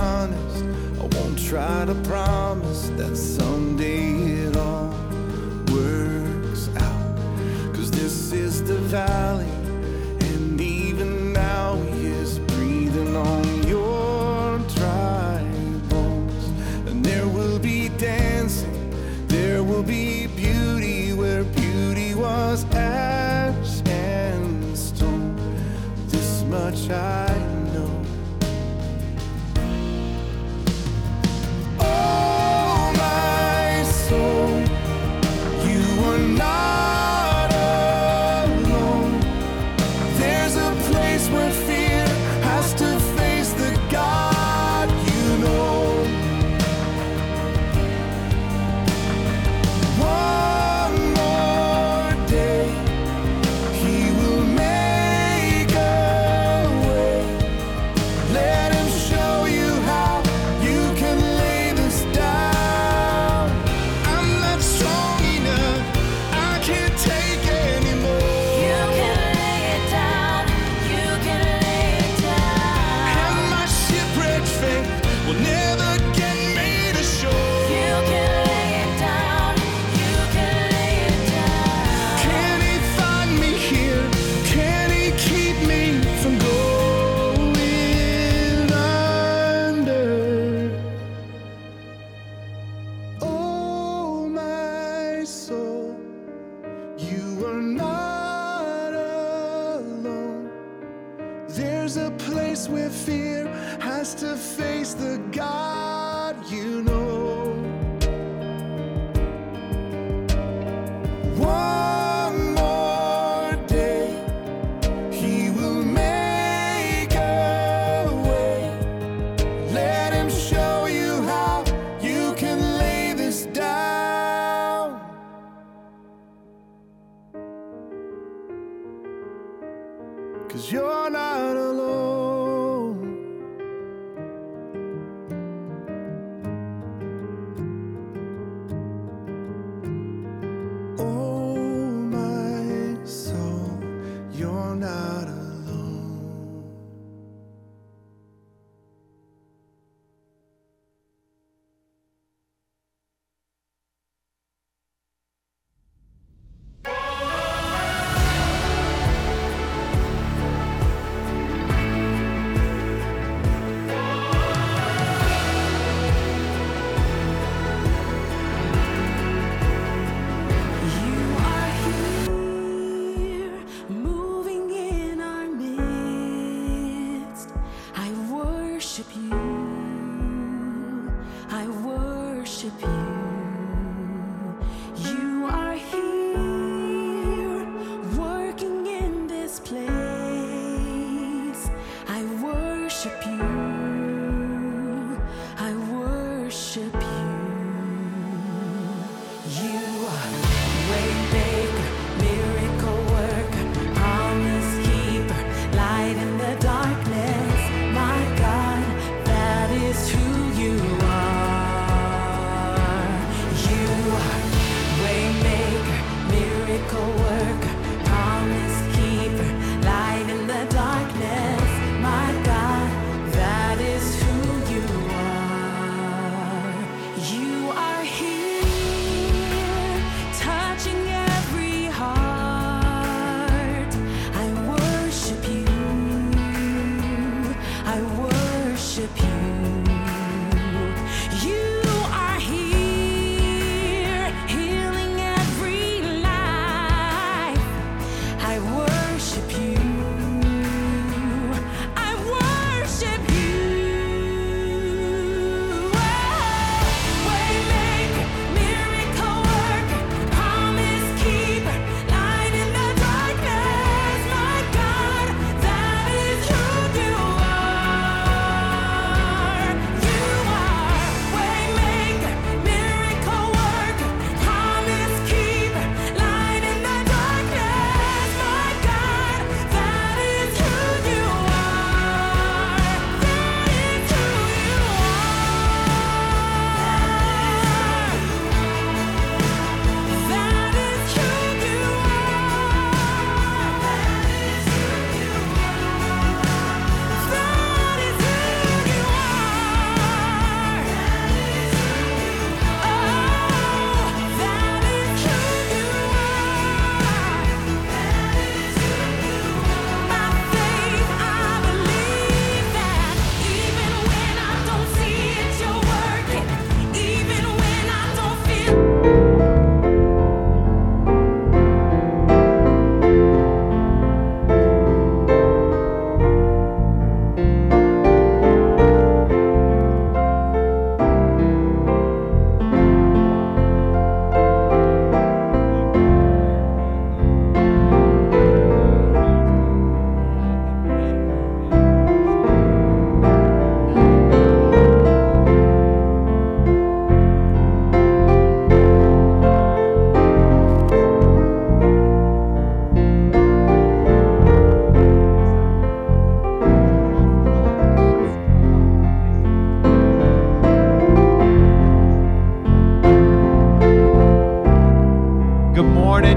honest. I won't try to promise that someday it all works out. Cause this is the valley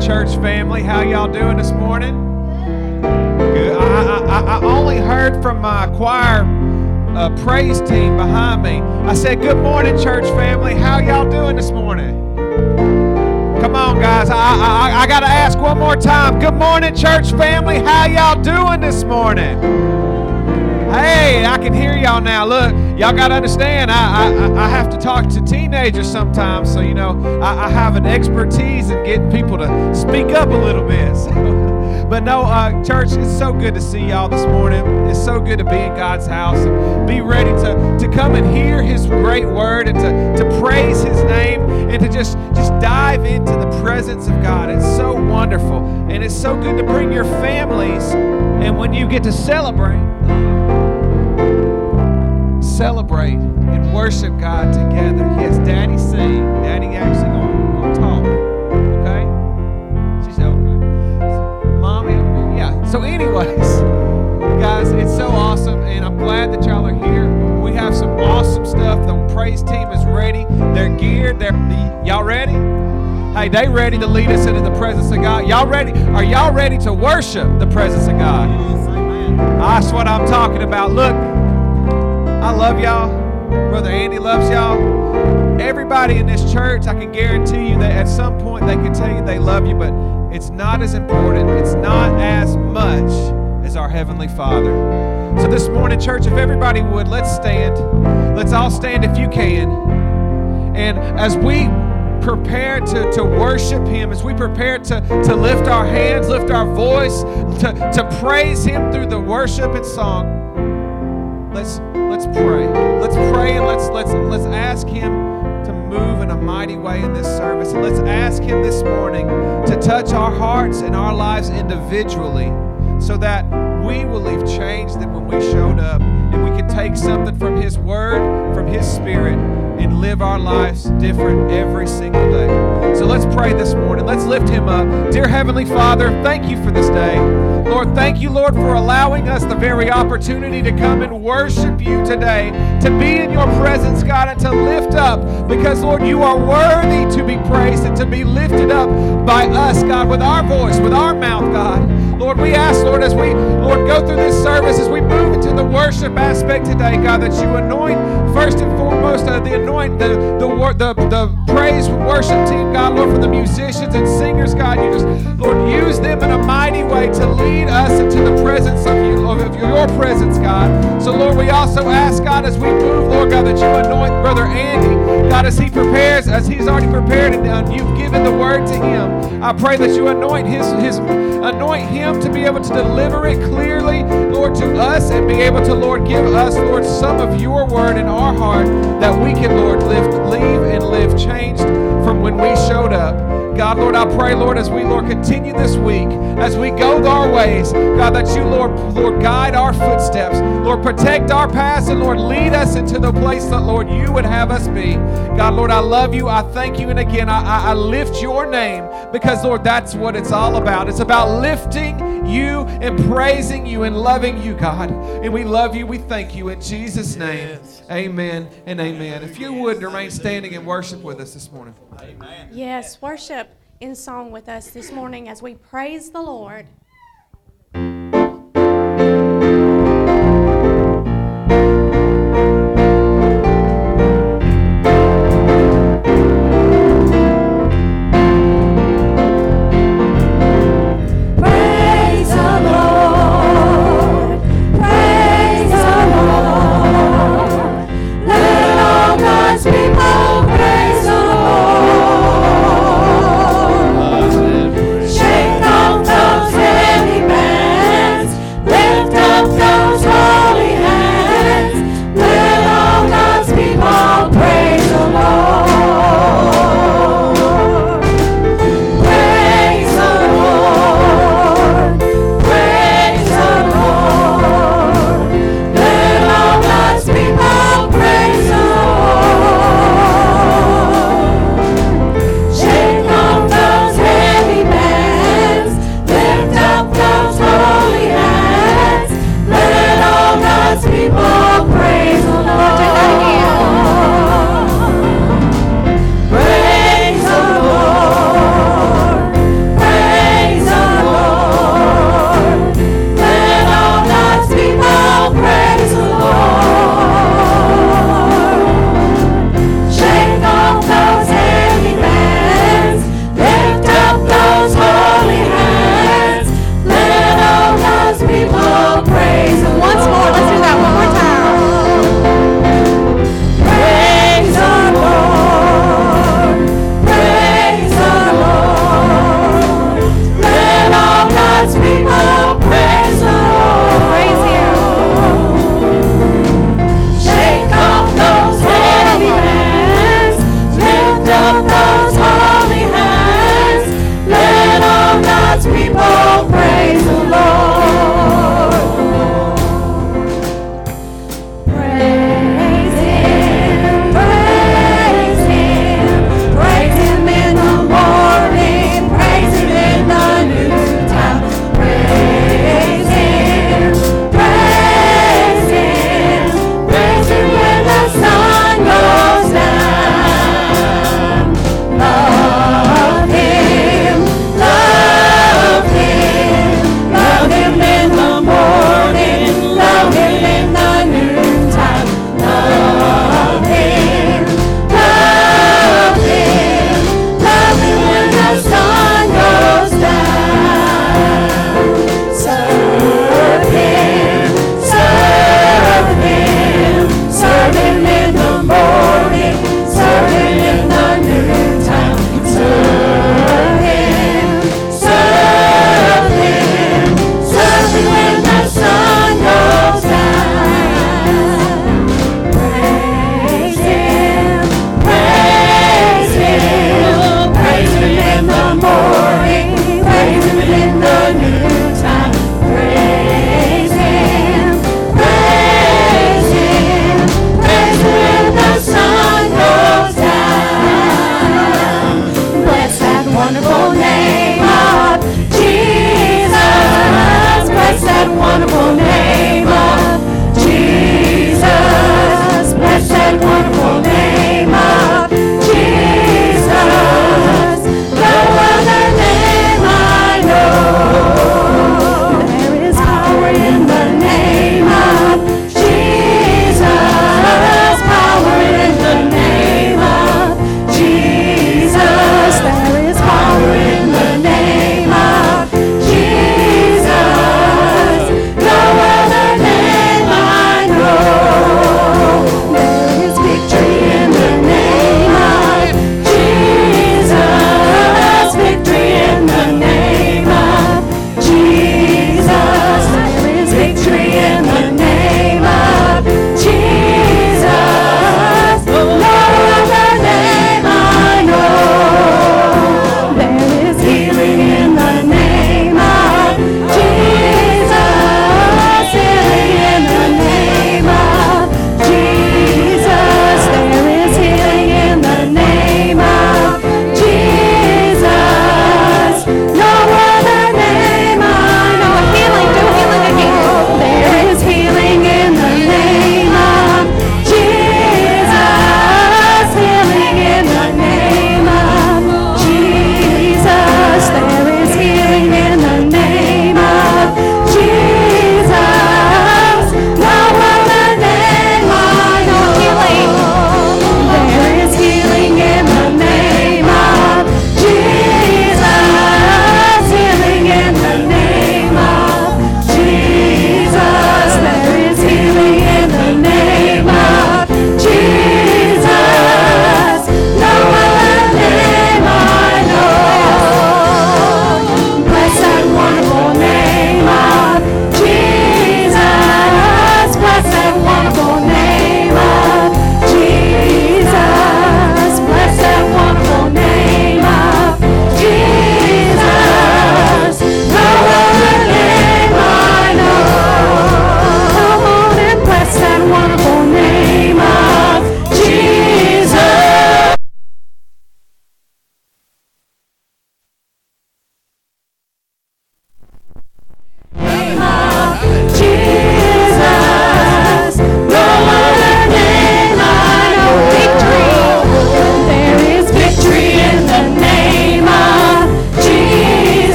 church family. How y'all doing this morning? Good. I, I, I, I only heard from my choir uh, praise team behind me. I said, Good morning, church family. How y'all doing this morning? Come on, guys. I, I, I got to ask one more time. Good morning, church family. How y'all doing this morning? Hey, I can hear y'all now. Look, y'all got to understand, I, I, I have to talk to teenagers sometimes. So, you know, I, I have an expertise in getting people to speak up a little bit. So, but no, uh, church, it's so good to see y'all this morning. It's so good to be in God's house and be ready to, to come and hear His great word and to, to praise His name and to just, just dive into the presence of God. It's so wonderful. And it's so good to bring your families. And when you get to celebrate, celebrate and worship God together. Yes, Daddy sing. Daddy actually gonna, gonna talk. Okay? She said, okay. Mommy, yeah. So, anyways, guys, it's so awesome, and I'm glad that y'all are here. We have some awesome stuff. The praise team is ready. They're geared. They're y'all ready? Hey, they ready to lead us into the presence of God. Y'all ready? Are y'all ready to worship the presence of God? That's what I'm talking about. Look, I love y'all. Brother Andy loves y'all. Everybody in this church, I can guarantee you that at some point they can tell you they love you, but it's not as important, it's not as much as our Heavenly Father. So this morning, church, if everybody would, let's stand. Let's all stand if you can. And as we prepare to, to worship Him, as we prepare to, to lift our hands, lift our voice, to, to praise Him through the worship and song, let's let's pray. Let's pray and let's let's let's ask Him to move in a mighty way in this service. And let's ask Him this morning to touch our hearts and our lives individually so that we will leave changed than when we showed up and we can take something from His Word, from His Spirit, and live our lives different every single day. So let's pray this morning. Let's lift Him up. Dear Heavenly Father, thank you for this day. Lord, thank you, Lord, for allowing us the very opportunity to come and worship you today, to be in your presence, God, and to lift up, because, Lord, you are worthy to be praised and to be lifted up by us, God, with our voice, with our mouth, God. Lord, we ask, Lord, as we, Lord, go through this service, as we move into the worship aspect today, God, that you anoint first and foremost uh, the anoint the the, the the praise worship team, God, Lord, for the musicians and singers, God, you just Lord use them in a mighty way to lead us into the presence of you, Lord, of your presence, God. So Lord, we also ask, God, as we move, Lord God, that you anoint Brother Andy, God, as he prepares, as he's already prepared and uh, you've given the word to him. I pray that you anoint his his anoint him to be able to deliver it clearly, Lord, to us and be able to, Lord, give us, Lord, some of your word in our heart that we can, Lord, live, leave and live changed from when we showed up. God, Lord, I pray, Lord, as we, Lord, continue this week, as we go our ways, God, that you, Lord, Lord, guide our footsteps, Lord, protect our paths, and Lord, lead us into the place that, Lord, you would have us be. God, Lord, I love you. I thank you. And again, I, I, I lift your name because, Lord, that's what it's all about. It's about lifting you and praising you and loving you, God. And we love you. We thank you in Jesus' name. Amen and amen. If you would remain standing and worship with us this morning. Amen. Yes, worship in song with us this morning as we praise the Lord.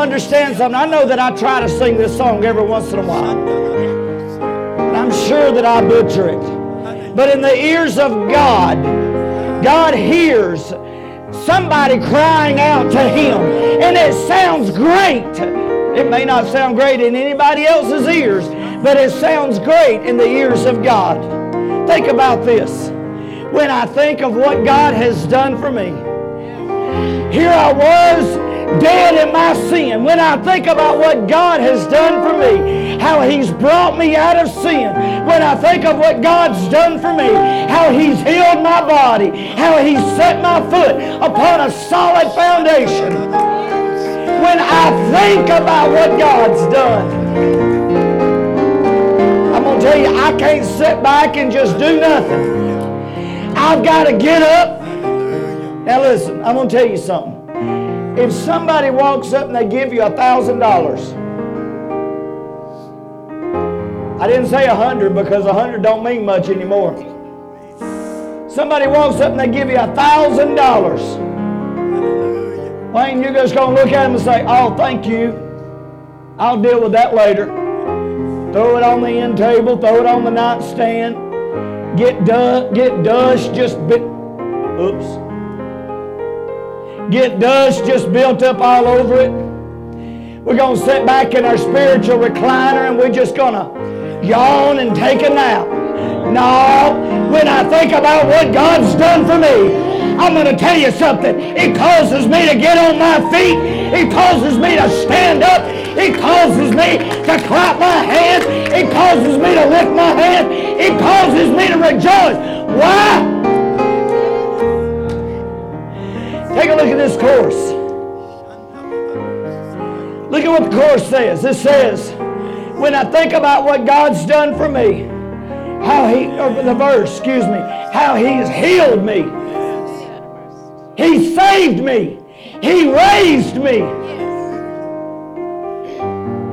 Understand something. I know that I try to sing this song every once in a while. And I'm sure that I butcher it. But in the ears of God, God hears somebody crying out to Him. And it sounds great. It may not sound great in anybody else's ears, but it sounds great in the ears of God. Think about this. When I think of what God has done for me, here I was dead in my sin. When I think about what God has done for me, how He's brought me out of sin. When I think of what God's done for me, how He's healed my body, how He's set my foot upon a solid foundation. when I think about what God's done. I'm going to tell you, I can't sit back and just do nothing. I've got to get up. Now listen, I'm going to tell you something. If somebody walks up and they give you a thousand dollars, I didn't say a hundred because a hundred don't mean much anymore. Somebody walks up and they give you a thousand dollars. Wayne, you're just to look at them and say, oh, thank you. I'll deal with that later. Throw it on the end table, throw it on the nightstand. Get dust, get dust just bit, oops. Get dust just built up all over it. We're going to sit back in our spiritual recliner and we're just going to yawn and take a nap. No, when I think about what God's done for me, I'm going to tell you something. It causes me to get on my feet. It causes me to stand up. It causes me to clap my hands. It causes me to lift my hands. It causes me to rejoice. Why? Take a look at this course. Look at what the course says. It says, when I think about what God's done for me, how he, or the verse, excuse me, how he's healed me, he saved me. He raised me.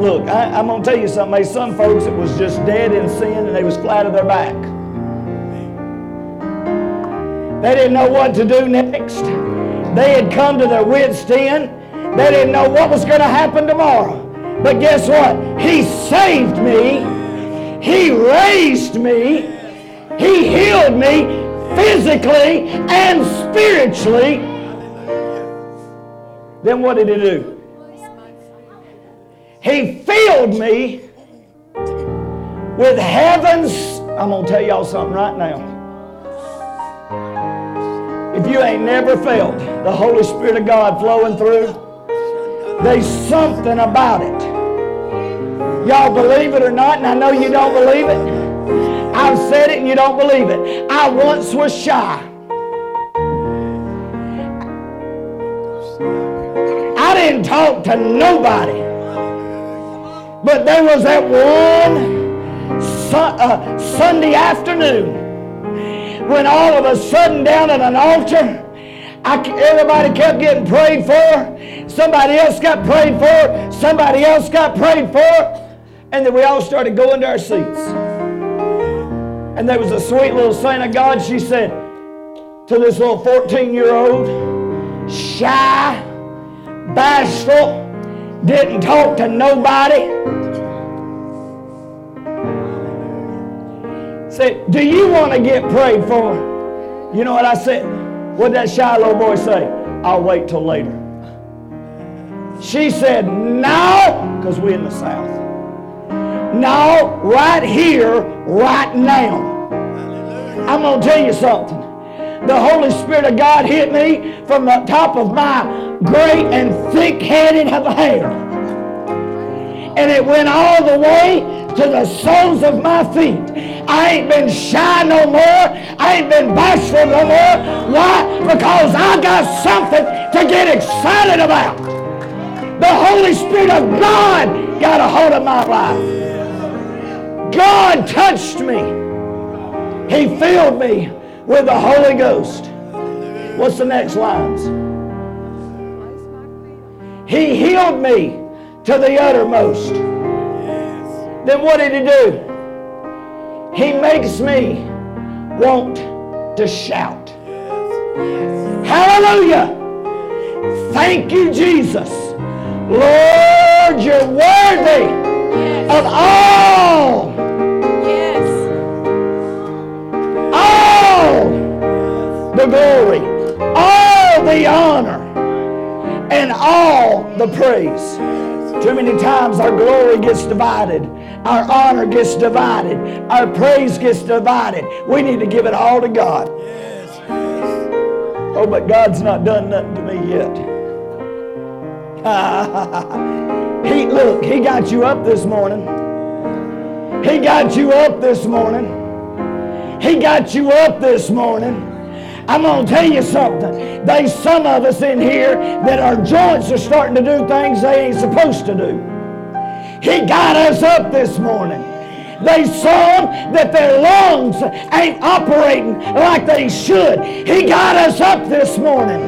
Look, I, am going to tell you something. There's some folks that was just dead in sin and they was flat on their back. They didn't know what to do next. They had come to their wits' end. They didn't know what was going to happen tomorrow. But guess what? He saved me. He raised me. He healed me physically and spiritually, then what did he do? He filled me with heaven's. I'm going to tell y'all something right now. If you ain't never felt the Holy Spirit of God flowing through, there's something about it. Y'all believe it or not, and I know you don't believe it. I've said it and you don't believe it. I once was shy. I didn't talk to nobody. But there was that one uh, Sunday afternoon when all of a sudden down at an altar, I, everybody kept getting prayed for. Somebody else got prayed for. Somebody else got prayed for. And then we all started going to our seats. And there was a sweet little saint of God. She said to this little 14 year old, shy, bashful, didn't talk to nobody. Said, Do you want to get prayed for? You know what I said? What did that little boy say? I'll wait till later. She said, No, because we're in the South. No, right here, right now. I'm going to tell you something. The Holy Spirit of God hit me from the top of my great and thick-headed hair. And it went all the way to the soles of my feet. I ain't been shy no more. I ain't been bashful no more. Why? Because I got something to get excited about. The Holy Spirit of God got a hold of my life. God touched me. He filled me with the Holy Ghost. What's the next lines? He healed me to the uttermost. Then what did he do? He makes me want to shout. Hallelujah! Thank you, Jesus. Lord, you're worthy of all the glory, all the honor, and all the praise. Too many times our glory gets divided, our honor gets divided, our praise gets divided. We need to give it all to God. Oh, but God's not done nothing to me yet. he look, he got you up this morning. He got you up this morning. He got you up this morning. I'm going to tell you something. There's some of us in here that our joints are starting to do things they ain't supposed to do. He got us up this morning. There's some that their lungs ain't operating like they should. He got us up this morning.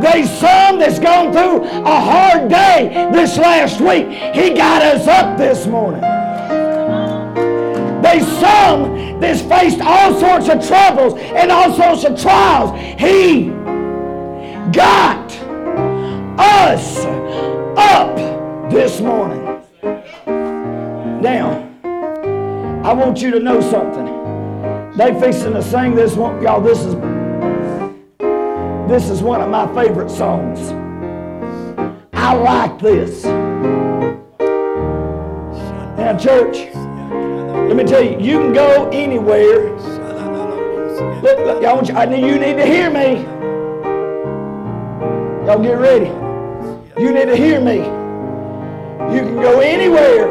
There's some that's gone through a hard day this last week. He got us up this morning. There's some that's faced all sorts of troubles and all sorts of trials. He got us up this morning. Now, I want you to know something. They fixing to sing this one, y'all. This is this is one of my favorite songs. I like this. Now, church, let me tell you, you can go anywhere. Look, look, y'all, want you, I need you need to hear me. Y'all get ready. You need to hear me. You can go anywhere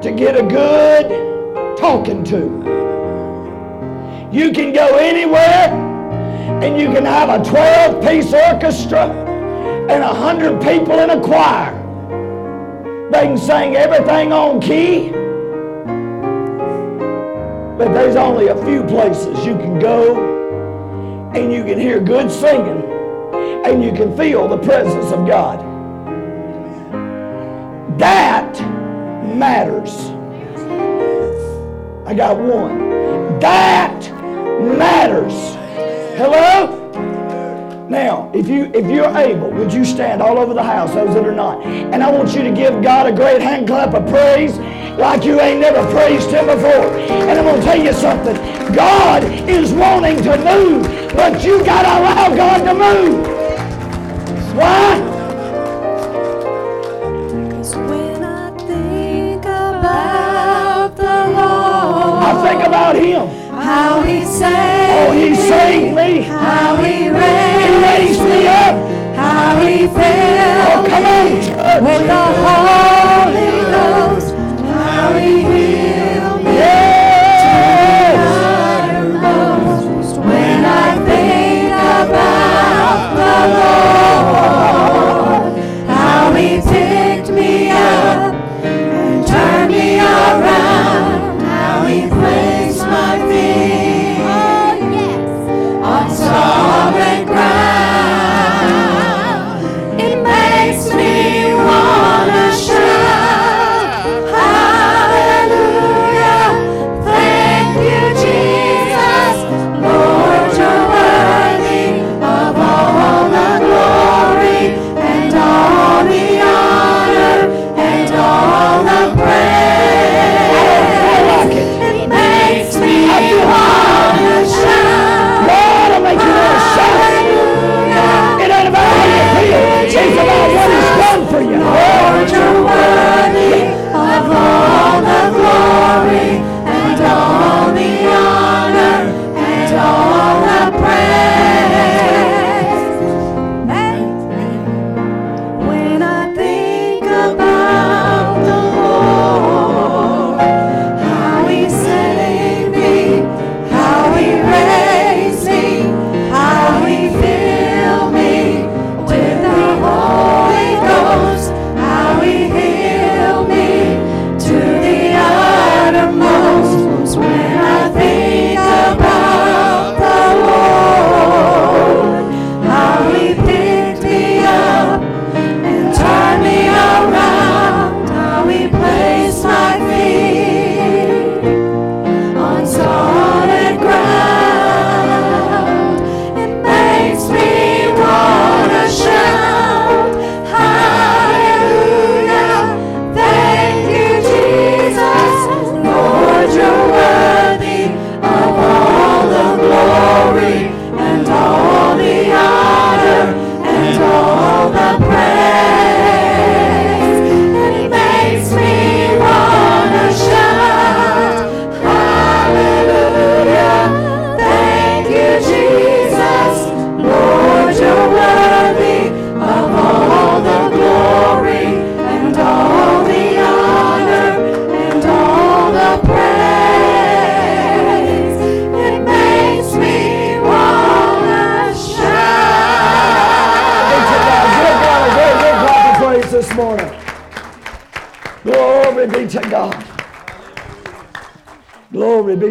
to get a good talking to. You can go anywhere and you can have a 12 piece orchestra and a 100 people in a choir. They can sing everything on key. But there's only a few places you can go and you can hear good singing and you can feel the presence of God. That matters. I got one. That matters. Hello? Now, if you if you're able, would you stand all over the house, those that are not? And I want you to give God a great hand clap of praise like you ain't never praised him before. And I'm gonna tell you something. God is wanting to move, but you gotta allow God to move. Why? I think about the Lord, I think about him. how He saved Oh, he saved me. how He He raised raised me up. how He Oh, filled come on, church. with the Holy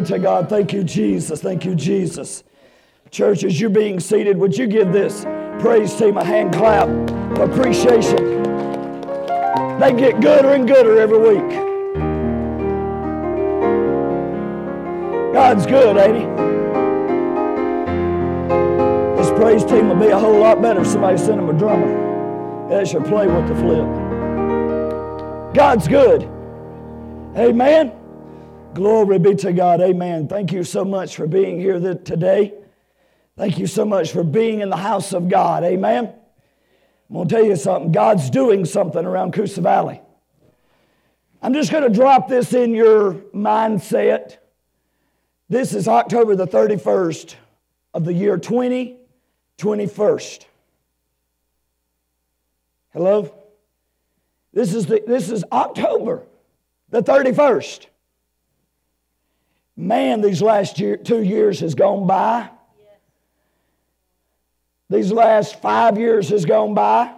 to God. Thank you, Jesus. Thank you, Jesus. Church, as you're being seated, would you give this praise team a hand clap of appreciation? They get gooder and gooder every week. God's good, ain't He? This praise team would be a whole lot better if somebody sent them a drummer. They should play with the flip. God's good. Amen. Glory be to God. Amen. Thank you so much for being here today. Thank you so much for being in the house of God. Amen. I'm going to tell you something. God's doing something around Coosa Valley. I'm just going to drop this in your mindset. This is October the 31st of the year 2021. Hello? This is, the, this is October the 31st. Man, these last year, two years has gone by. These last five years has gone by.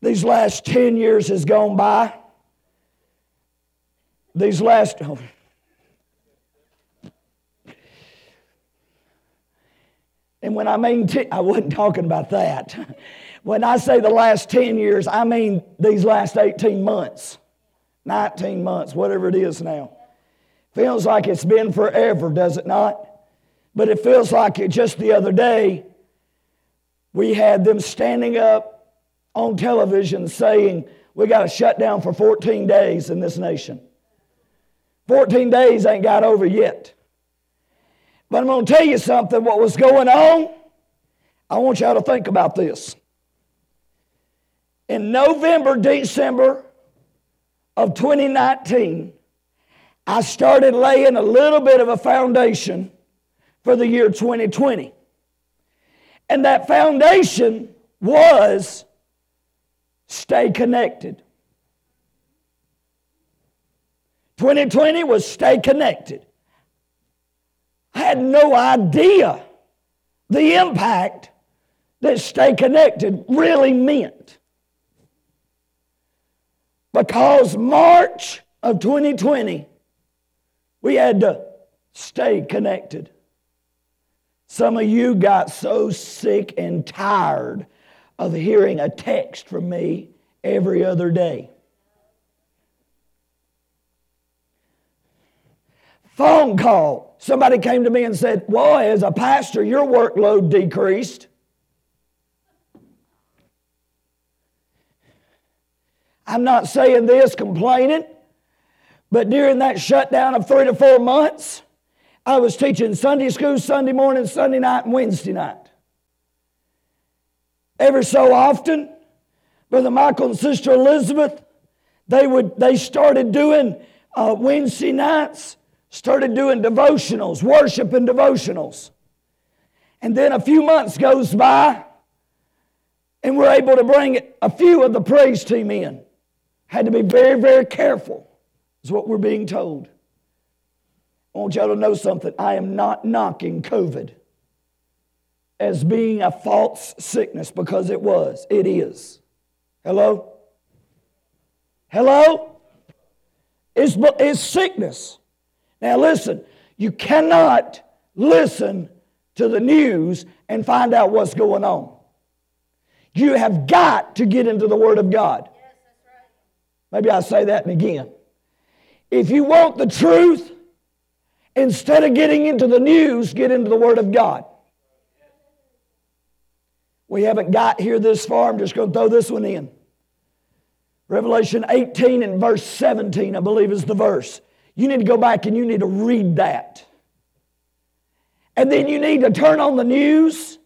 These last 10 years has gone by. These last. Oh. And when I mean, I wasn't talking about that. When I say the last 10 years, I mean these last 18 months, 19 months, whatever it is now. Feels like it's been forever, does it not? But it feels like it just the other day, we had them standing up on television saying, we got to shut down for 14 days in this nation. 14 days ain't got over yet. But I'm going to tell you something what was going on. I want y'all to think about this in November, December of 2019, I started laying a little bit of a foundation for the year 2020. And that foundation was stay connected. 2020 was stay connected. I had no idea the impact that stay connected really meant. Because March of 2020, we had to stay connected. Some of you got so sick and tired of hearing a text from me every other day. Phone call. Somebody came to me and said, Boy, as a pastor, your workload decreased. I'm not saying this complaining, but during that shutdown of three to four months, I was teaching Sunday school Sunday morning, Sunday night, and Wednesday night. Every so often, Brother Michael and Sister Elizabeth, they would they started doing uh, Wednesday nights, started doing devotionals, worship and devotionals. And then a few months goes by, and we're able to bring a few of the praise team in. Had to be very, very careful, is what we're being told. I want y'all to know something. I am not knocking COVID as being a false sickness because it was. It is. Hello? Hello? It's, it's sickness. Now listen, you cannot listen to the news and find out what's going on. You have got to get into the Word of God. Maybe I'll say that again. If you want the truth, instead of getting into the news, get into the Word of God. We haven't got here this far. I'm just going to throw this one in. Revelation 18 and verse 17, I believe, is the verse. You need to go back and you need to read that. And then you need to turn on the news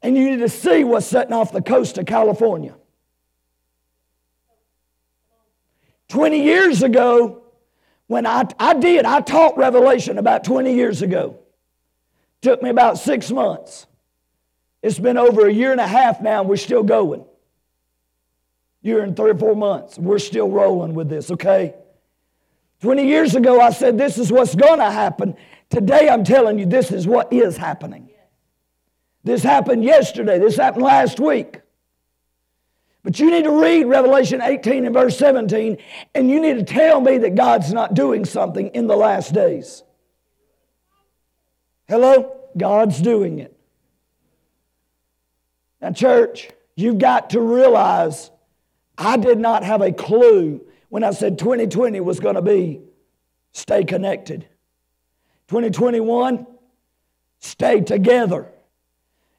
and you need to see what's setting off the coast of California. 20 years ago, when I, I did, I taught Revelation about 20 years ago. Took me about six months. It's been over a year and a half now, and we're still going. Year and three or four months. We're still rolling with this, okay? 20 years ago, I said this is what's going to happen. Today, I'm telling you, this is what is happening. This happened yesterday. This happened last week. But you need to read Revelation 18 and verse 17, and you need to tell me that God's not doing something in the last days. Hello? God's doing it. Now, church, you've got to realize I did not have a clue when I said 2020 was going to be stay connected. 2021, stay together.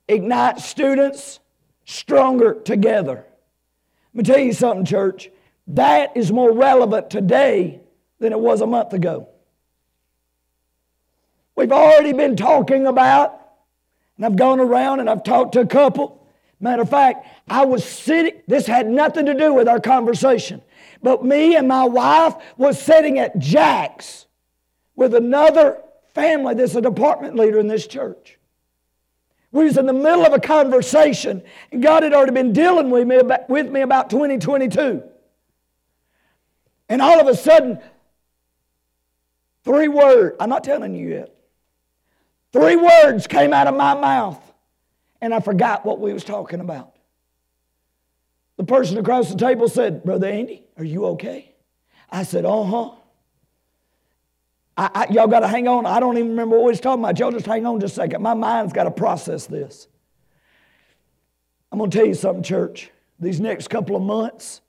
Ignite students stronger together. Let me tell you something, church. That is more relevant today than it was a month ago. We've already been talking about, and I've gone around and I've talked to a couple. Matter of fact, I was sitting, this had nothing to do with our conversation, but me and my wife was sitting at Jack's with another family that's a department leader in this church. We was in the middle of a conversation, and God had already been dealing with me about, with me about 2022. And all of a sudden, three words, I'm not telling you yet. Three words came out of my mouth, and I forgot what we was talking about. The person across the table said, Brother Andy, are you okay? I said, uh-huh. I, I, y'all got to hang on. I don't even remember what we was talking about. Y'all just hang on just a second. My mind's got to process this. I'm going to tell you something, church. These next couple of months,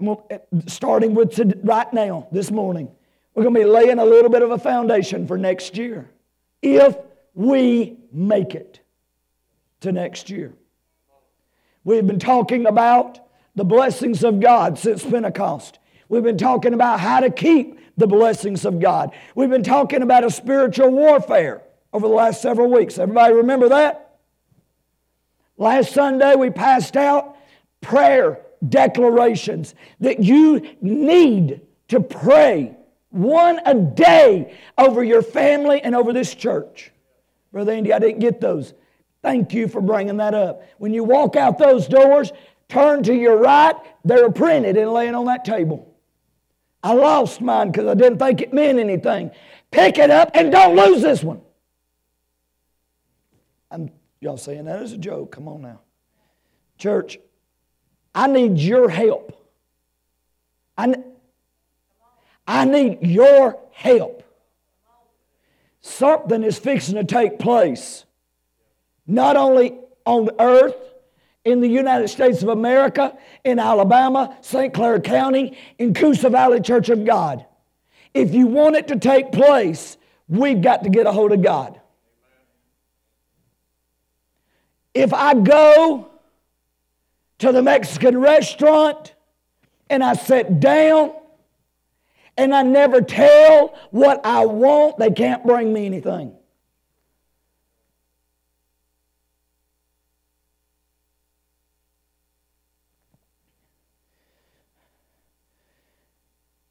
eh, starting with right now, this morning, we're going to be laying a little bit of a foundation for next year. If we make it to next year. We've been talking about the blessings of God since Pentecost. We've been talking about how to keep the blessings of God. We've been talking about a spiritual warfare over the last several weeks. Everybody remember that? Last Sunday we passed out prayer declarations that you need to pray one a day over your family and over this church. Brother Andy, I didn't get those. Thank you for bringing that up. When you walk out those doors, turn to your right, they're printed and laying on that table. I lost mine because I didn't think it meant anything. Pick it up and don't lose this one. I'm, y'all saying that as a joke. Come on now. Church, I need your help. I, I need your help. Something is fixing to take place, not only on earth, in the United States of America, in Alabama, St. Clair County, in Coosa Valley Church of God. If you want it to take place, we've got to get a hold of God. If I go to the Mexican restaurant and I sit down and I never tell what I want, they can't bring me anything.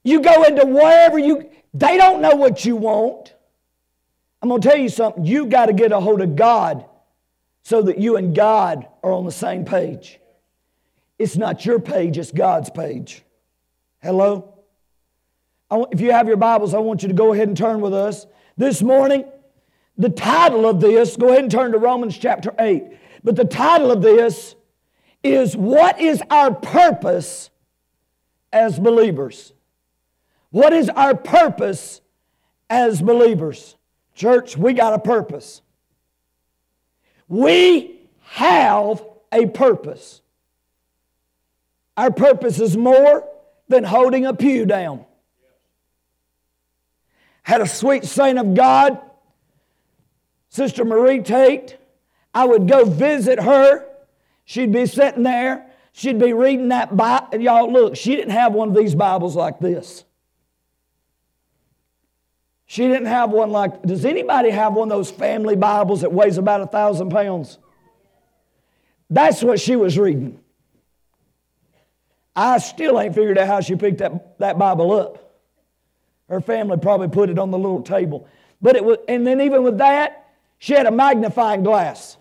You go into wherever you, they don't know what you want. I'm going to tell you something. You got to get a hold of God so that you and God are on the same page. It's not your page, it's God's page. Hello? If you have your Bibles, I want you to go ahead and turn with us. This morning, the title of this, go ahead and turn to Romans chapter 8. But the title of this is What is Our Purpose as Believers? What is our purpose as believers? Church, we got a purpose. We have a purpose. Our purpose is more than holding a pew down. Had a sweet saint of God, Sister Marie Tate. I would go visit her. She'd be sitting there. She'd be reading that Bible. Y'all, look, she didn't have one of these Bibles like this. She didn't have one like, does anybody have one of those family Bibles that weighs about a thousand pounds? That's what she was reading. I still ain't figured out how she picked that, that Bible up. Her family probably put it on the little table. But it was, and then even with that, she had a magnifying glass.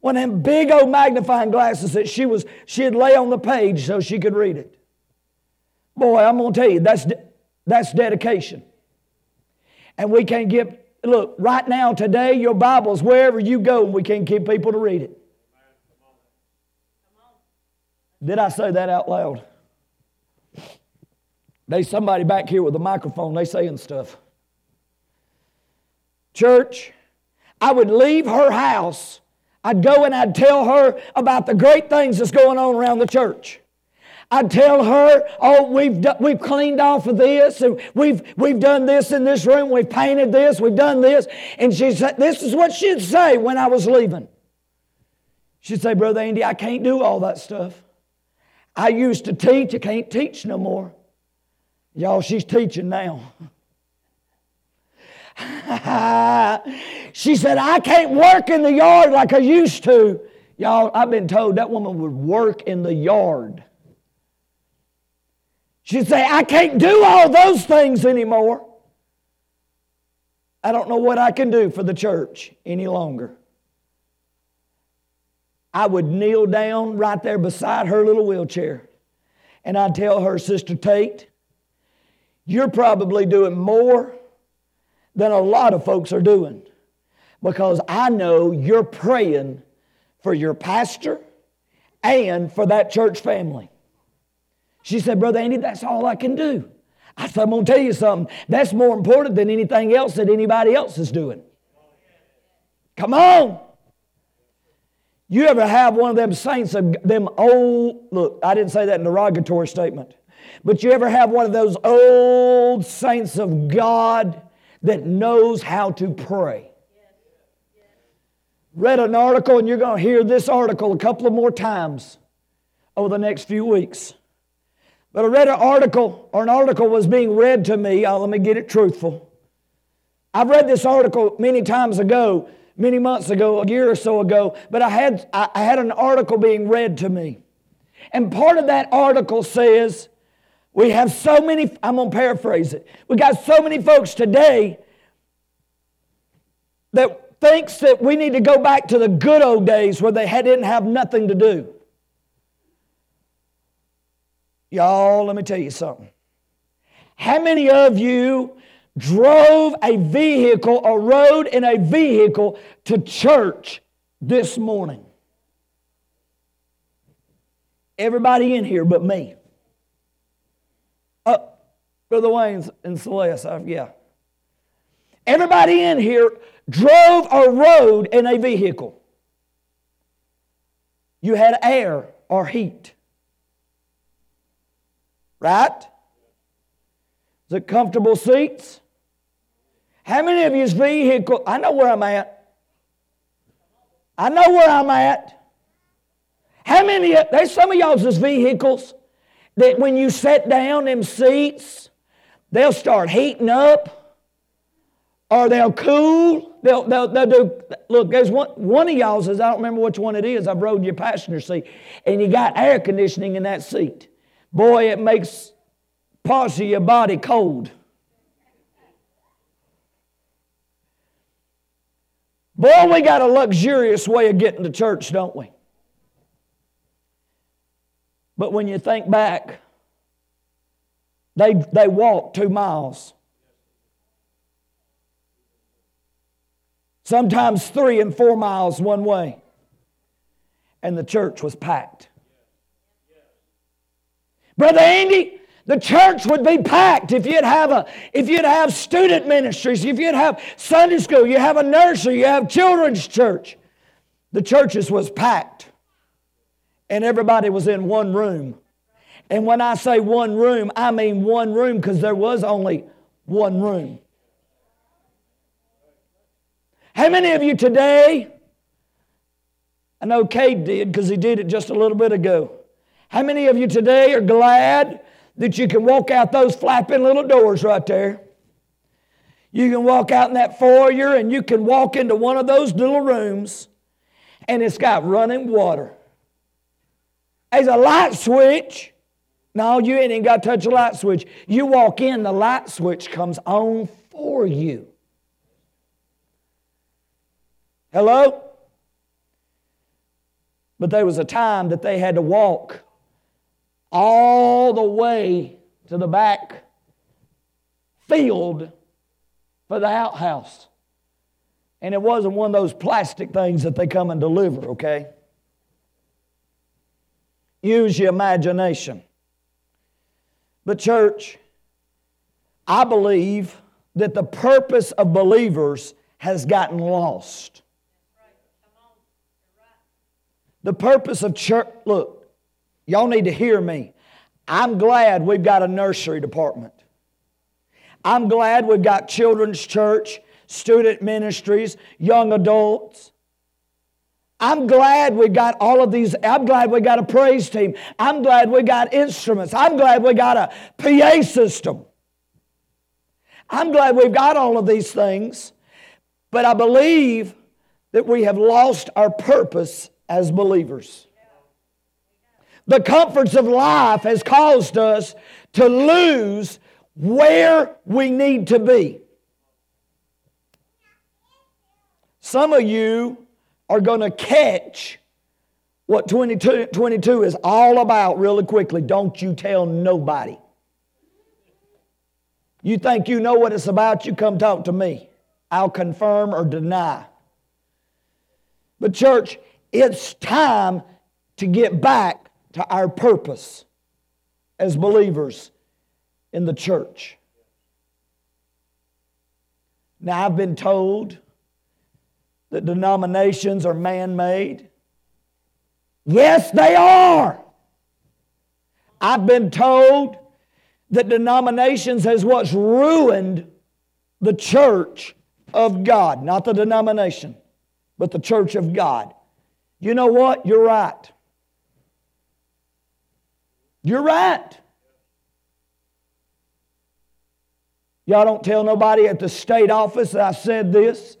One of them big old magnifying glasses that she was, she'd lay on the page so she could read it. Boy, I'm gonna tell you, that's, that's dedication. And we can't get, look, right now, today, your Bible's wherever you go, and we can't keep people to read it. Did I say that out loud? There's somebody back here with a microphone, they saying stuff. Church, I would leave her house. I'd go and I'd tell her about the great things that's going on around the church. I'd tell her, oh, we've, do, we've cleaned off of this, and we've, we've done this in this room, we've painted this, we've done this. And she said, this is what she'd say when I was leaving. She'd say, Brother Andy, I can't do all that stuff. I used to teach, I can't teach no more. Y'all, she's teaching now. she said, I can't work in the yard like I used to. Y'all, I've been told that woman would work in the yard. She'd say, I can't do all those things anymore. I don't know what I can do for the church any longer. I would kneel down right there beside her little wheelchair and I'd tell her, Sister Tate, you're probably doing more than a lot of folks are doing because I know you're praying for your pastor and for that church family. She said, Brother Andy, that's all I can do. I said, I'm going to tell you something. That's more important than anything else that anybody else is doing. Come on. You ever have one of them saints of them old, look, I didn't say that in a derogatory statement, but you ever have one of those old saints of God that knows how to pray? Read an article, and you're going to hear this article a couple of more times over the next few weeks. But I read an article, or an article was being read to me. Oh, let me get it truthful. I've read this article many times ago, many months ago, a year or so ago, but I had, I had an article being read to me. And part of that article says, we have so many, I'm going to paraphrase it. We got so many folks today that thinks that we need to go back to the good old days where they didn't have nothing to do. Y'all, let me tell you something. How many of you drove a vehicle or rode in a vehicle to church this morning? Everybody in here but me. Oh, Brother Wayne's and Celeste, uh, yeah. Everybody in here drove or rode in a vehicle. You had air or heat. Right? Is it comfortable seats? How many of you's vehicle? I know where I'm at. I know where I'm at. How many? There's some of y'all's vehicles that when you sit down them seats, they'll start heating up, or they'll cool. They'll, they'll, they'll do. Look, there's one one of y'all's. I don't remember which one it is. I've rode your passenger seat, and you got air conditioning in that seat. Boy, it makes parts of your body cold. Boy, we got a luxurious way of getting to church, don't we? But when you think back, they, they walked two miles. Sometimes three and four miles one way. And the church was packed. Brother Andy, the church would be packed if you'd have a if you'd have student ministries, if you'd have Sunday school, you have a nursery, you have children's church. The churches was packed. And everybody was in one room. And when I say one room, I mean one room because there was only one room. How many of you today? I know Cade did because he did it just a little bit ago. How many of you today are glad that you can walk out those flapping little doors right there? You can walk out in that foyer and you can walk into one of those little rooms and it's got running water. There's a light switch. No, you ain't got to touch a light switch. You walk in, the light switch comes on for you. Hello? But there was a time that they had to walk all the way to the back field for the outhouse. And it wasn't one of those plastic things that they come and deliver, okay? use your imagination. But, church, I believe that the purpose of believers has gotten lost. The purpose of church, look, y'all need to hear me. I'm glad we've got a nursery department. I'm glad we've got children's church, student ministries, young adults. I'm glad we got all of these. I'm glad we got a praise team. I'm glad we got instruments. I'm glad we got a PA system. I'm glad we've got all of these things. But I believe that we have lost our purpose as believers. The comforts of life has caused us to lose where we need to be. Some of you are going to catch what 2022 is all about really quickly. Don't you tell nobody. You think you know what it's about, you come talk to me. I'll confirm or deny. But, church, it's time to get back to our purpose as believers in the church. Now, I've been told that denominations are man made. Yes, they are. I've been told that denominations has what's ruined the church of God, not the denomination, but the church of God. You know what? You're right. You're right. Y'all don't tell nobody at the state office that I said this.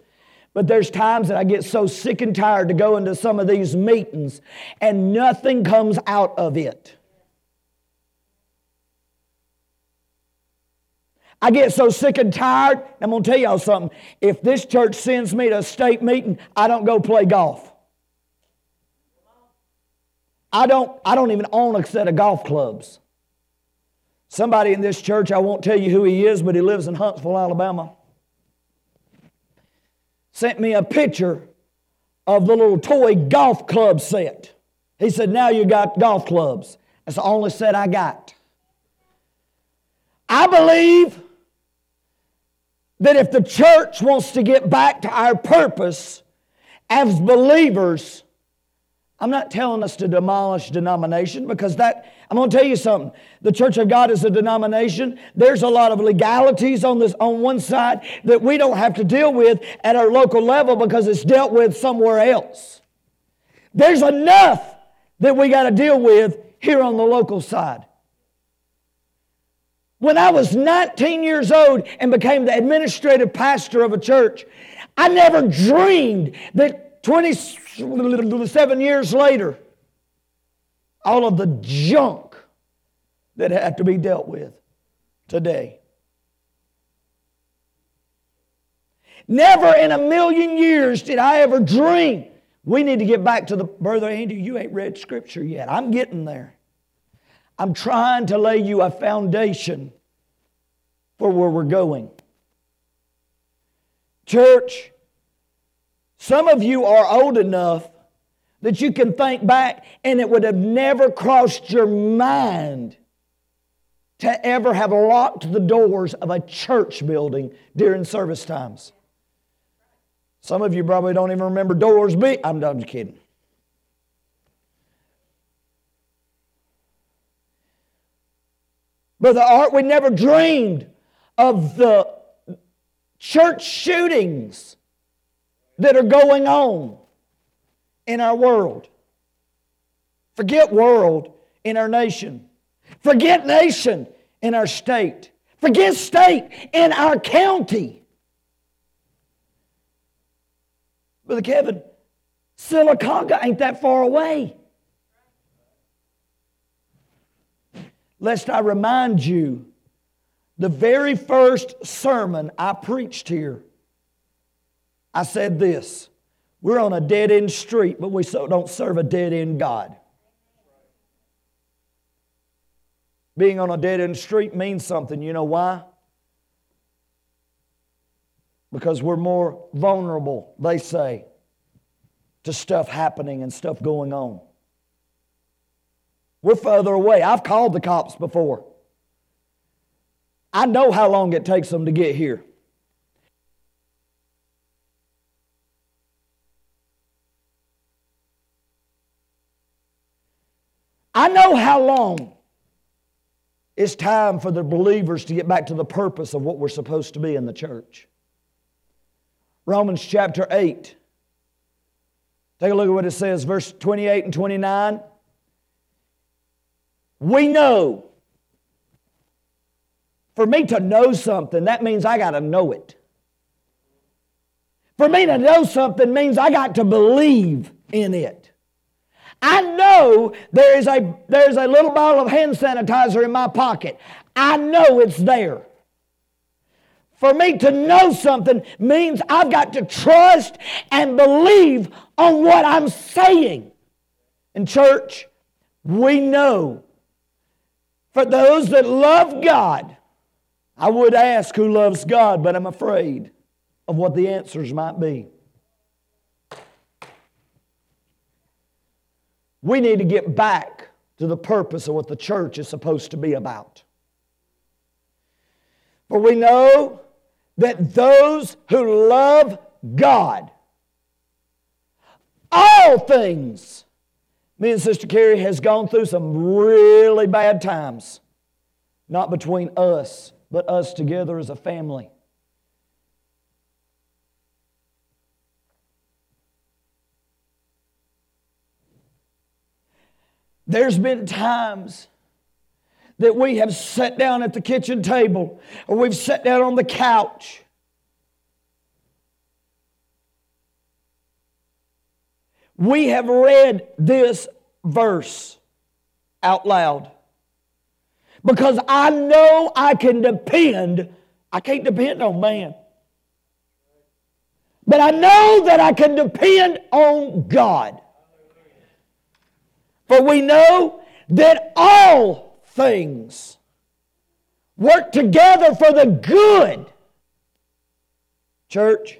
But there's times that I get so sick and tired to go into some of these meetings and nothing comes out of it. I get so sick and tired. I'm going to tell y'all something. If this church sends me to a state meeting, I don't go play golf. I don't, I don't even own a set of golf clubs. Somebody in this church, I won't tell you who he is, but he lives in Huntsville, Alabama sent me a picture of the little toy golf club set. He said, Now you got golf clubs. That's the only set I got. I believe that if the church wants to get back to our purpose as believers, I'm not telling us to demolish denomination because that, I'm going to tell you something. The Church of God is a denomination. There's a lot of legalities on this on one side that we don't have to deal with at our local level because it's dealt with somewhere else. There's enough that we got to deal with here on the local side. When I was 19 years old and became the administrative pastor of a church, I never dreamed that 20 seven years later, all of the junk that had to be dealt with today. Never in a million years did I ever dream. We need to get back to the brother Andy. You ain't read scripture yet. I'm getting there. I'm trying to lay you a foundation for where we're going. Church, some of you are old enough that you can think back and it would have never crossed your mind to ever have locked the doors of a church building during service times. Some of you probably don't even remember doors being. I'm, I'm just kidding. Brother Art, we never dreamed of the church shootings that are going on in our world. Forget world in our nation. Forget nation in our state. Forget state in our county. Brother Kevin, Sylacauga ain't that far away. Lest I remind you, the very first sermon I preached here I said this we're on a dead end street, but we so don't serve a dead end God. Being on a dead end street means something. You know why? Because we're more vulnerable, they say, to stuff happening and stuff going on. We're further away. I've called the cops before. I know how long it takes them to get here. I know how long it's time for the believers to get back to the purpose of what we're supposed to be in the church. Romans chapter 8. Take a look at what it says, verse 28 and 29. We know. For me to know something, that means I got to know it. For me to know something means I got to believe in it. I know there is a, there's a little bottle of hand sanitizer in my pocket. I know it's there. For me to know something means I've got to trust and believe on what I'm saying. In church, we know for those that love God, I would ask who loves God, but I'm afraid of what the answers might be. We need to get back to the purpose of what the church is supposed to be about. For we know that those who love God, all things, me and Sister Carrie has gone through some really bad times, not between us, but us together as a family. There's been times that we have sat down at the kitchen table or we've sat down on the couch. We have read this verse out loud because I know I can depend, I can't depend on man. But I know that I can depend on God. For we know that all things work together for the good. Church,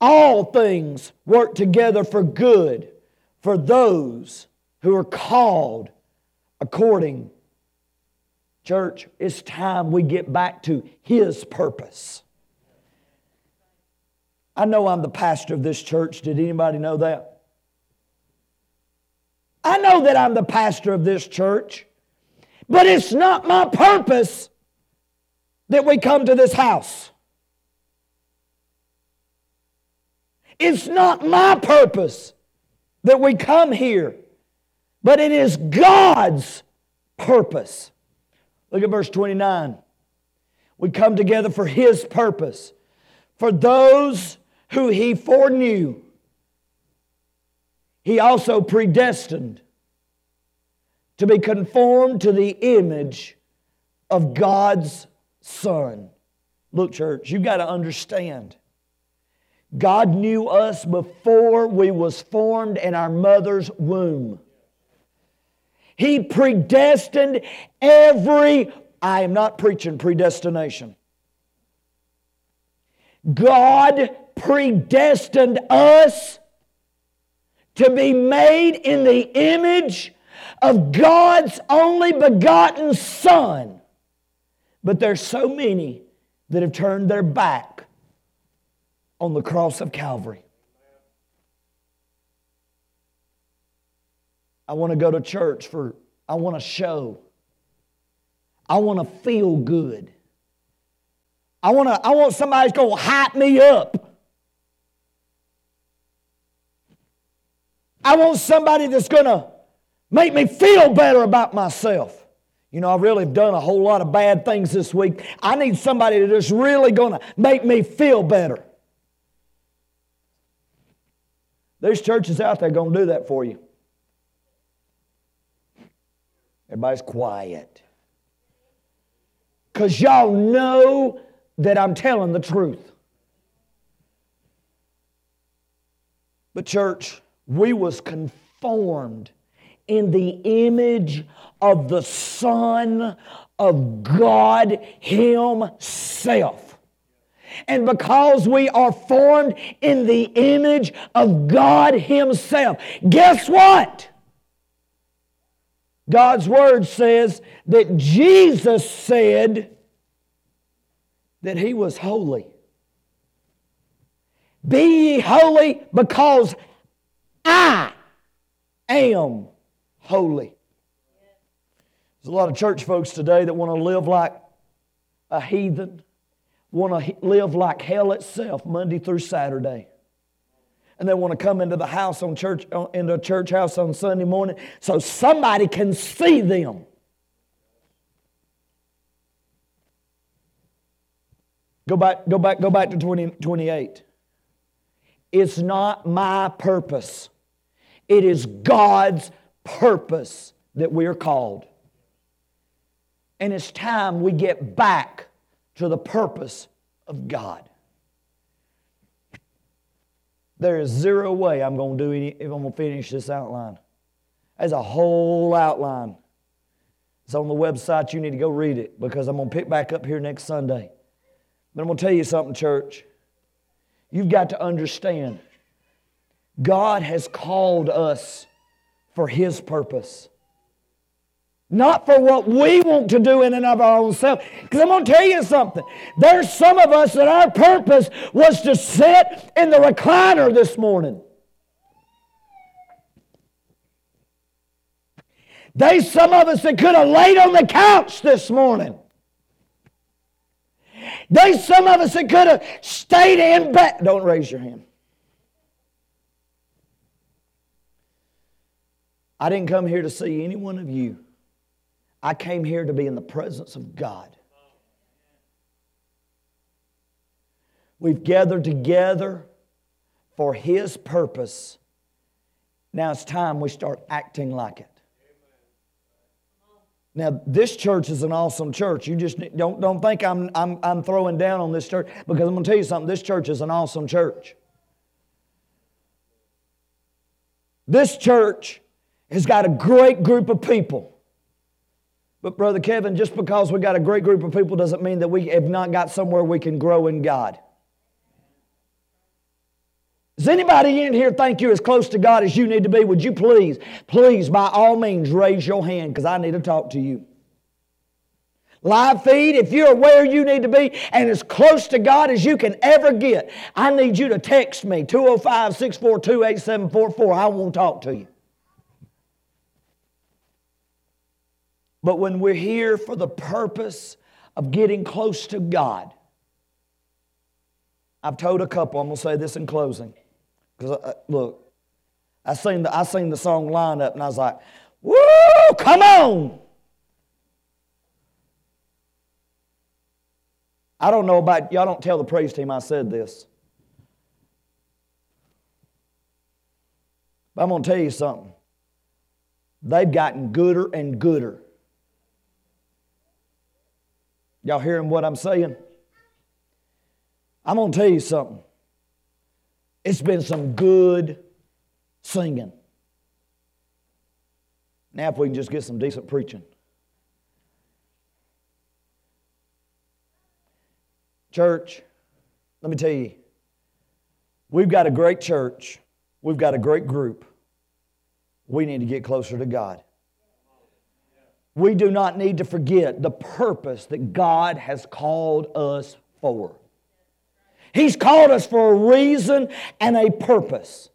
all things work together for good for those who are called according. Church, it's time we get back to His purpose. I know I'm the pastor of this church. Did anybody know that? I know that I'm the pastor of this church, but it's not my purpose that we come to this house. It's not my purpose that we come here, but it is God's purpose. Look at verse 29. We come together for His purpose. For those who He foreknew, he also predestined to be conformed to the image of God's Son. Look, church, you got to understand. God knew us before we was formed in our mother's womb. He predestined every I am not preaching predestination. God predestined us to be made in the image of God's only begotten Son. But there's so many that have turned their back on the cross of Calvary. I want to go to church for, I want to show. I want to feel good. I want, to, I want somebody's going to hype me up. I want somebody that's going to make me feel better about myself. You know, I really have done a whole lot of bad things this week. I need somebody that's really going to make me feel better. There's churches out there going to do that for you. Everybody's quiet. Because y'all know that I'm telling the truth. But, church, we was conformed in the image of the Son of God Himself. And because we are formed in the image of God Himself, guess what? God's Word says that Jesus said that He was holy. Be ye holy because I am holy. There's a lot of church folks today that want to live like a heathen, want to live like hell itself Monday through Saturday. And they want to come into the house on church, uh, into a church house on Sunday morning so somebody can see them. Go back, go back, go back to 20, 28. It's not my purpose. It is God's purpose that we are called. And it's time we get back to the purpose of God. There is zero way I'm going to do any, if I'm going to finish this outline. There's a whole outline. It's on the website. You need to go read it because I'm going to pick back up here next Sunday. But I'm going to tell you something, church. You've got to understand God has called us for His purpose. Not for what we want to do in and of our own self. Because I'm going to tell you something. There's some of us that our purpose was to sit in the recliner this morning. There's some of us that could have laid on the couch this morning. There's some of us that could have stayed in bed. Don't raise your hand. I didn't come here to see any one of you. I came here to be in the presence of God. We've gathered together for His purpose. Now it's time we start acting like it. Now, this church is an awesome church. You just don't, don't think I'm, I'm, I'm throwing down on this church because I'm going to tell you something. This church is an awesome church. This church has got a great group of people. But, Brother Kevin, just because we got a great group of people doesn't mean that we have not got somewhere we can grow in God. Does anybody in here think you're as close to God as you need to be? Would you please, please, by all means, raise your hand because I need to talk to you. Live feed, if you're where you need to be and as close to God as you can ever get, I need you to text me 205 642 8744. I won't talk to you. But when we're here for the purpose of getting close to God, I've told a couple, I'm going to say this in closing. Because, uh, look, I seen, the, I seen the song lineup and I was like, woo, come on. I don't know about, y'all don't tell the praise team I said this. But I'm going to tell you something. They've gotten gooder and gooder Y'all hearing what I'm saying? I'm going to tell you something. It's been some good singing. Now, if we can just get some decent preaching. Church, let me tell you, we've got a great church, we've got a great group. We need to get closer to God we do not need to forget the purpose that God has called us for. He's called us for a reason and a purpose.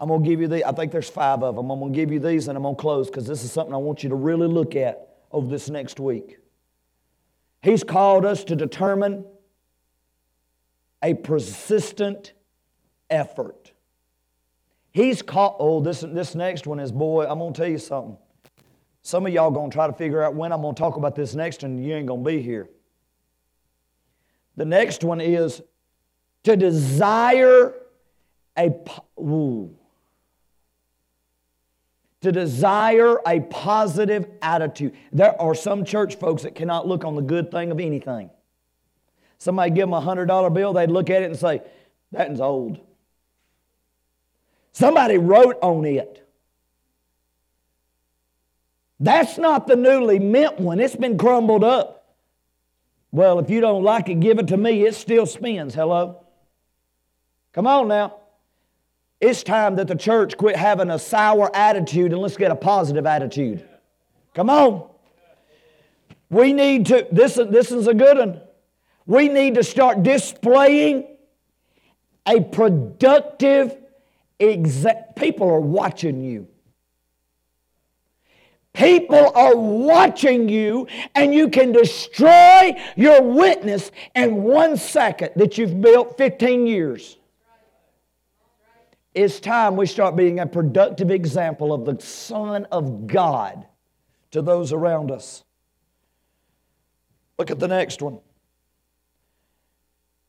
I'm going to give you the, I think there's five of them. I'm going to give you these and I'm going to close because this is something I want you to really look at over this next week. He's called us to determine a persistent effort. He's called, oh, this, this next one is, boy, I'm going to tell you something. Some of y'all going to try to figure out when I'm going to talk about this next and you ain't going to be here. The next one is to desire a ooh, to desire a positive attitude. There are some church folks that cannot look on the good thing of anything. Somebody give them a hundred dollar bill, they'd look at it and say, "That's old." Somebody wrote on it. That's not the newly mint one. It's been crumbled up. Well, if you don't like it, give it to me. It still spins. Hello? Come on now. It's time that the church quit having a sour attitude and let's get a positive attitude. Come on. We need to, this, this is a good one. We need to start displaying a productive example. People are watching you. People are watching you, and you can destroy your witness in one second that you've built 15 years. It's time we start being a productive example of the Son of God to those around us. Look at the next one.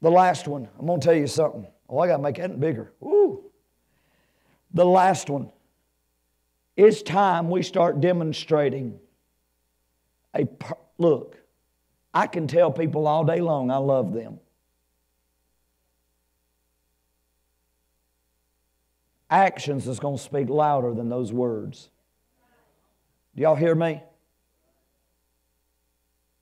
The last one. I'm going to tell you something. Oh, I got to make that bigger. Woo. The last one. It's time we start demonstrating a per- look. I can tell people all day long I love them. Actions is going to speak louder than those words. Do y'all hear me?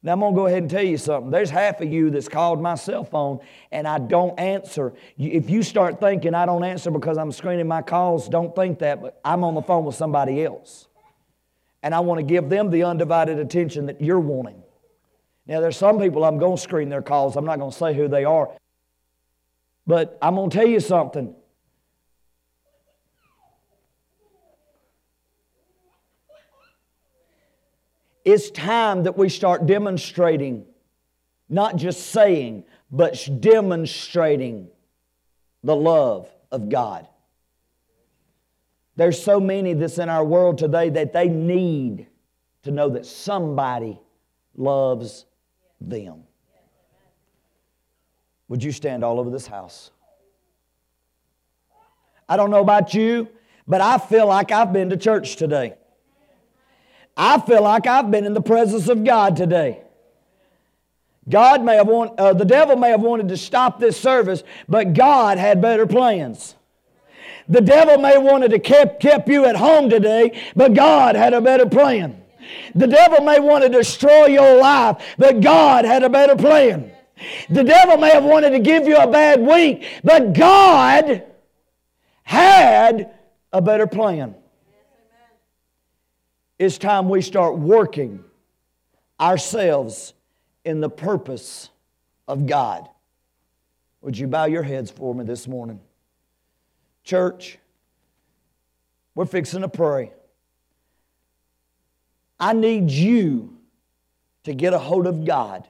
Now, I'm going to go ahead and tell you something. There's half of you that's called my cell phone and I don't answer. If you start thinking I don't answer because I'm screening my calls, don't think that, but I'm on the phone with somebody else. And I want to give them the undivided attention that you're wanting. Now, there's some people I'm going to screen their calls. I'm not going to say who they are. But I'm going to tell you something. It's time that we start demonstrating, not just saying, but demonstrating the love of God. There's so many that's in our world today that they need to know that somebody loves them. Would you stand all over this house? I don't know about you, but I feel like I've been to church today. I feel like I've been in the presence of God today. God may have want, uh, the devil may have wanted to stop this service, but God had better plans. The devil may have wanted to keep, keep you at home today, but God had a better plan. The devil may want to destroy your life, but God had a better plan. The devil may have wanted to give you a bad week, but God had a better plan. It's time we start working ourselves in the purpose of God. Would you bow your heads for me this morning? Church, we're fixing to pray. I need you to get a hold of God.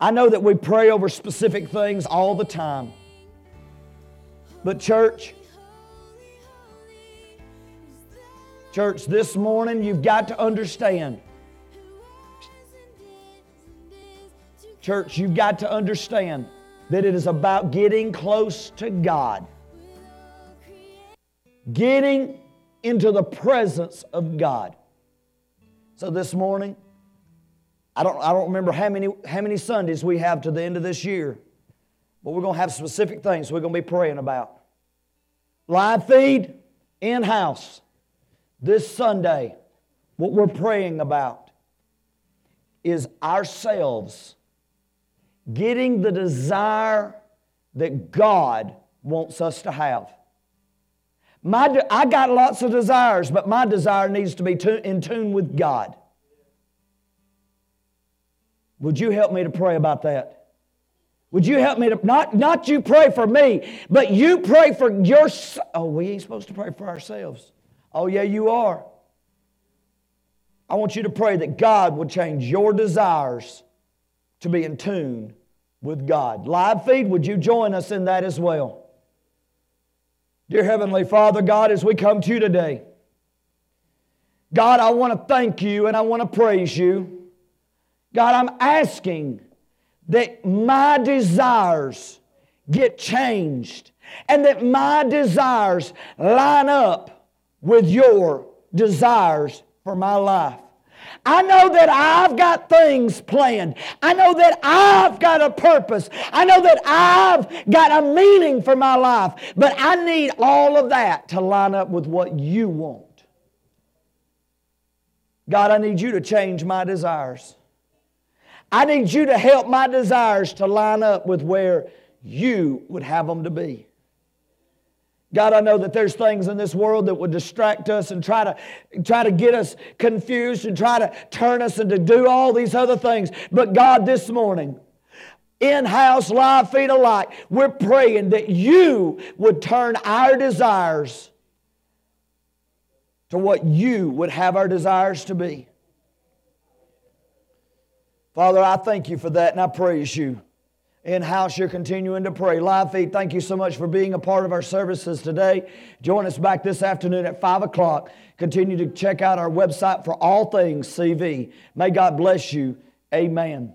I know that we pray over specific things all the time. But, church, Church, this morning you've got to understand. Church, you've got to understand that it is about getting close to God. Getting into the presence of God. So this morning, I don't, I don't remember how many, how many Sundays we have to the end of this year, but we're going to have specific things we're going to be praying about. Live feed, in house. This Sunday, what we're praying about is ourselves getting the desire that God wants us to have. My, I got lots of desires, but my desire needs to be in tune with God. Would you help me to pray about that? Would you help me to not not you pray for me, but you pray for your oh, we ain't supposed to pray for ourselves. Oh, yeah, you are. I want you to pray that God would change your desires to be in tune with God. Live feed, would you join us in that as well? Dear Heavenly Father, God, as we come to you today, God, I want to thank you and I want to praise you. God, I'm asking that my desires get changed and that my desires line up with your desires for my life. I know that I've got things planned. I know that I've got a purpose. I know that I've got a meaning for my life. But I need all of that to line up with what you want. God, I need you to change my desires. I need you to help my desires to line up with where you would have them to be. God, I know that there's things in this world that would distract us and try to try to get us confused and try to turn us and to do all these other things. But God, this morning, in-house, live feed alike, we're praying that you would turn our desires to what you would have our desires to be. Father, I thank you for that and I praise you in house, you're continuing to pray. Live feed, thank you so much for being a part of our services today. Join us back this afternoon at 5 o'clock. Continue to check out our website for all things CV. May God bless you. Amen.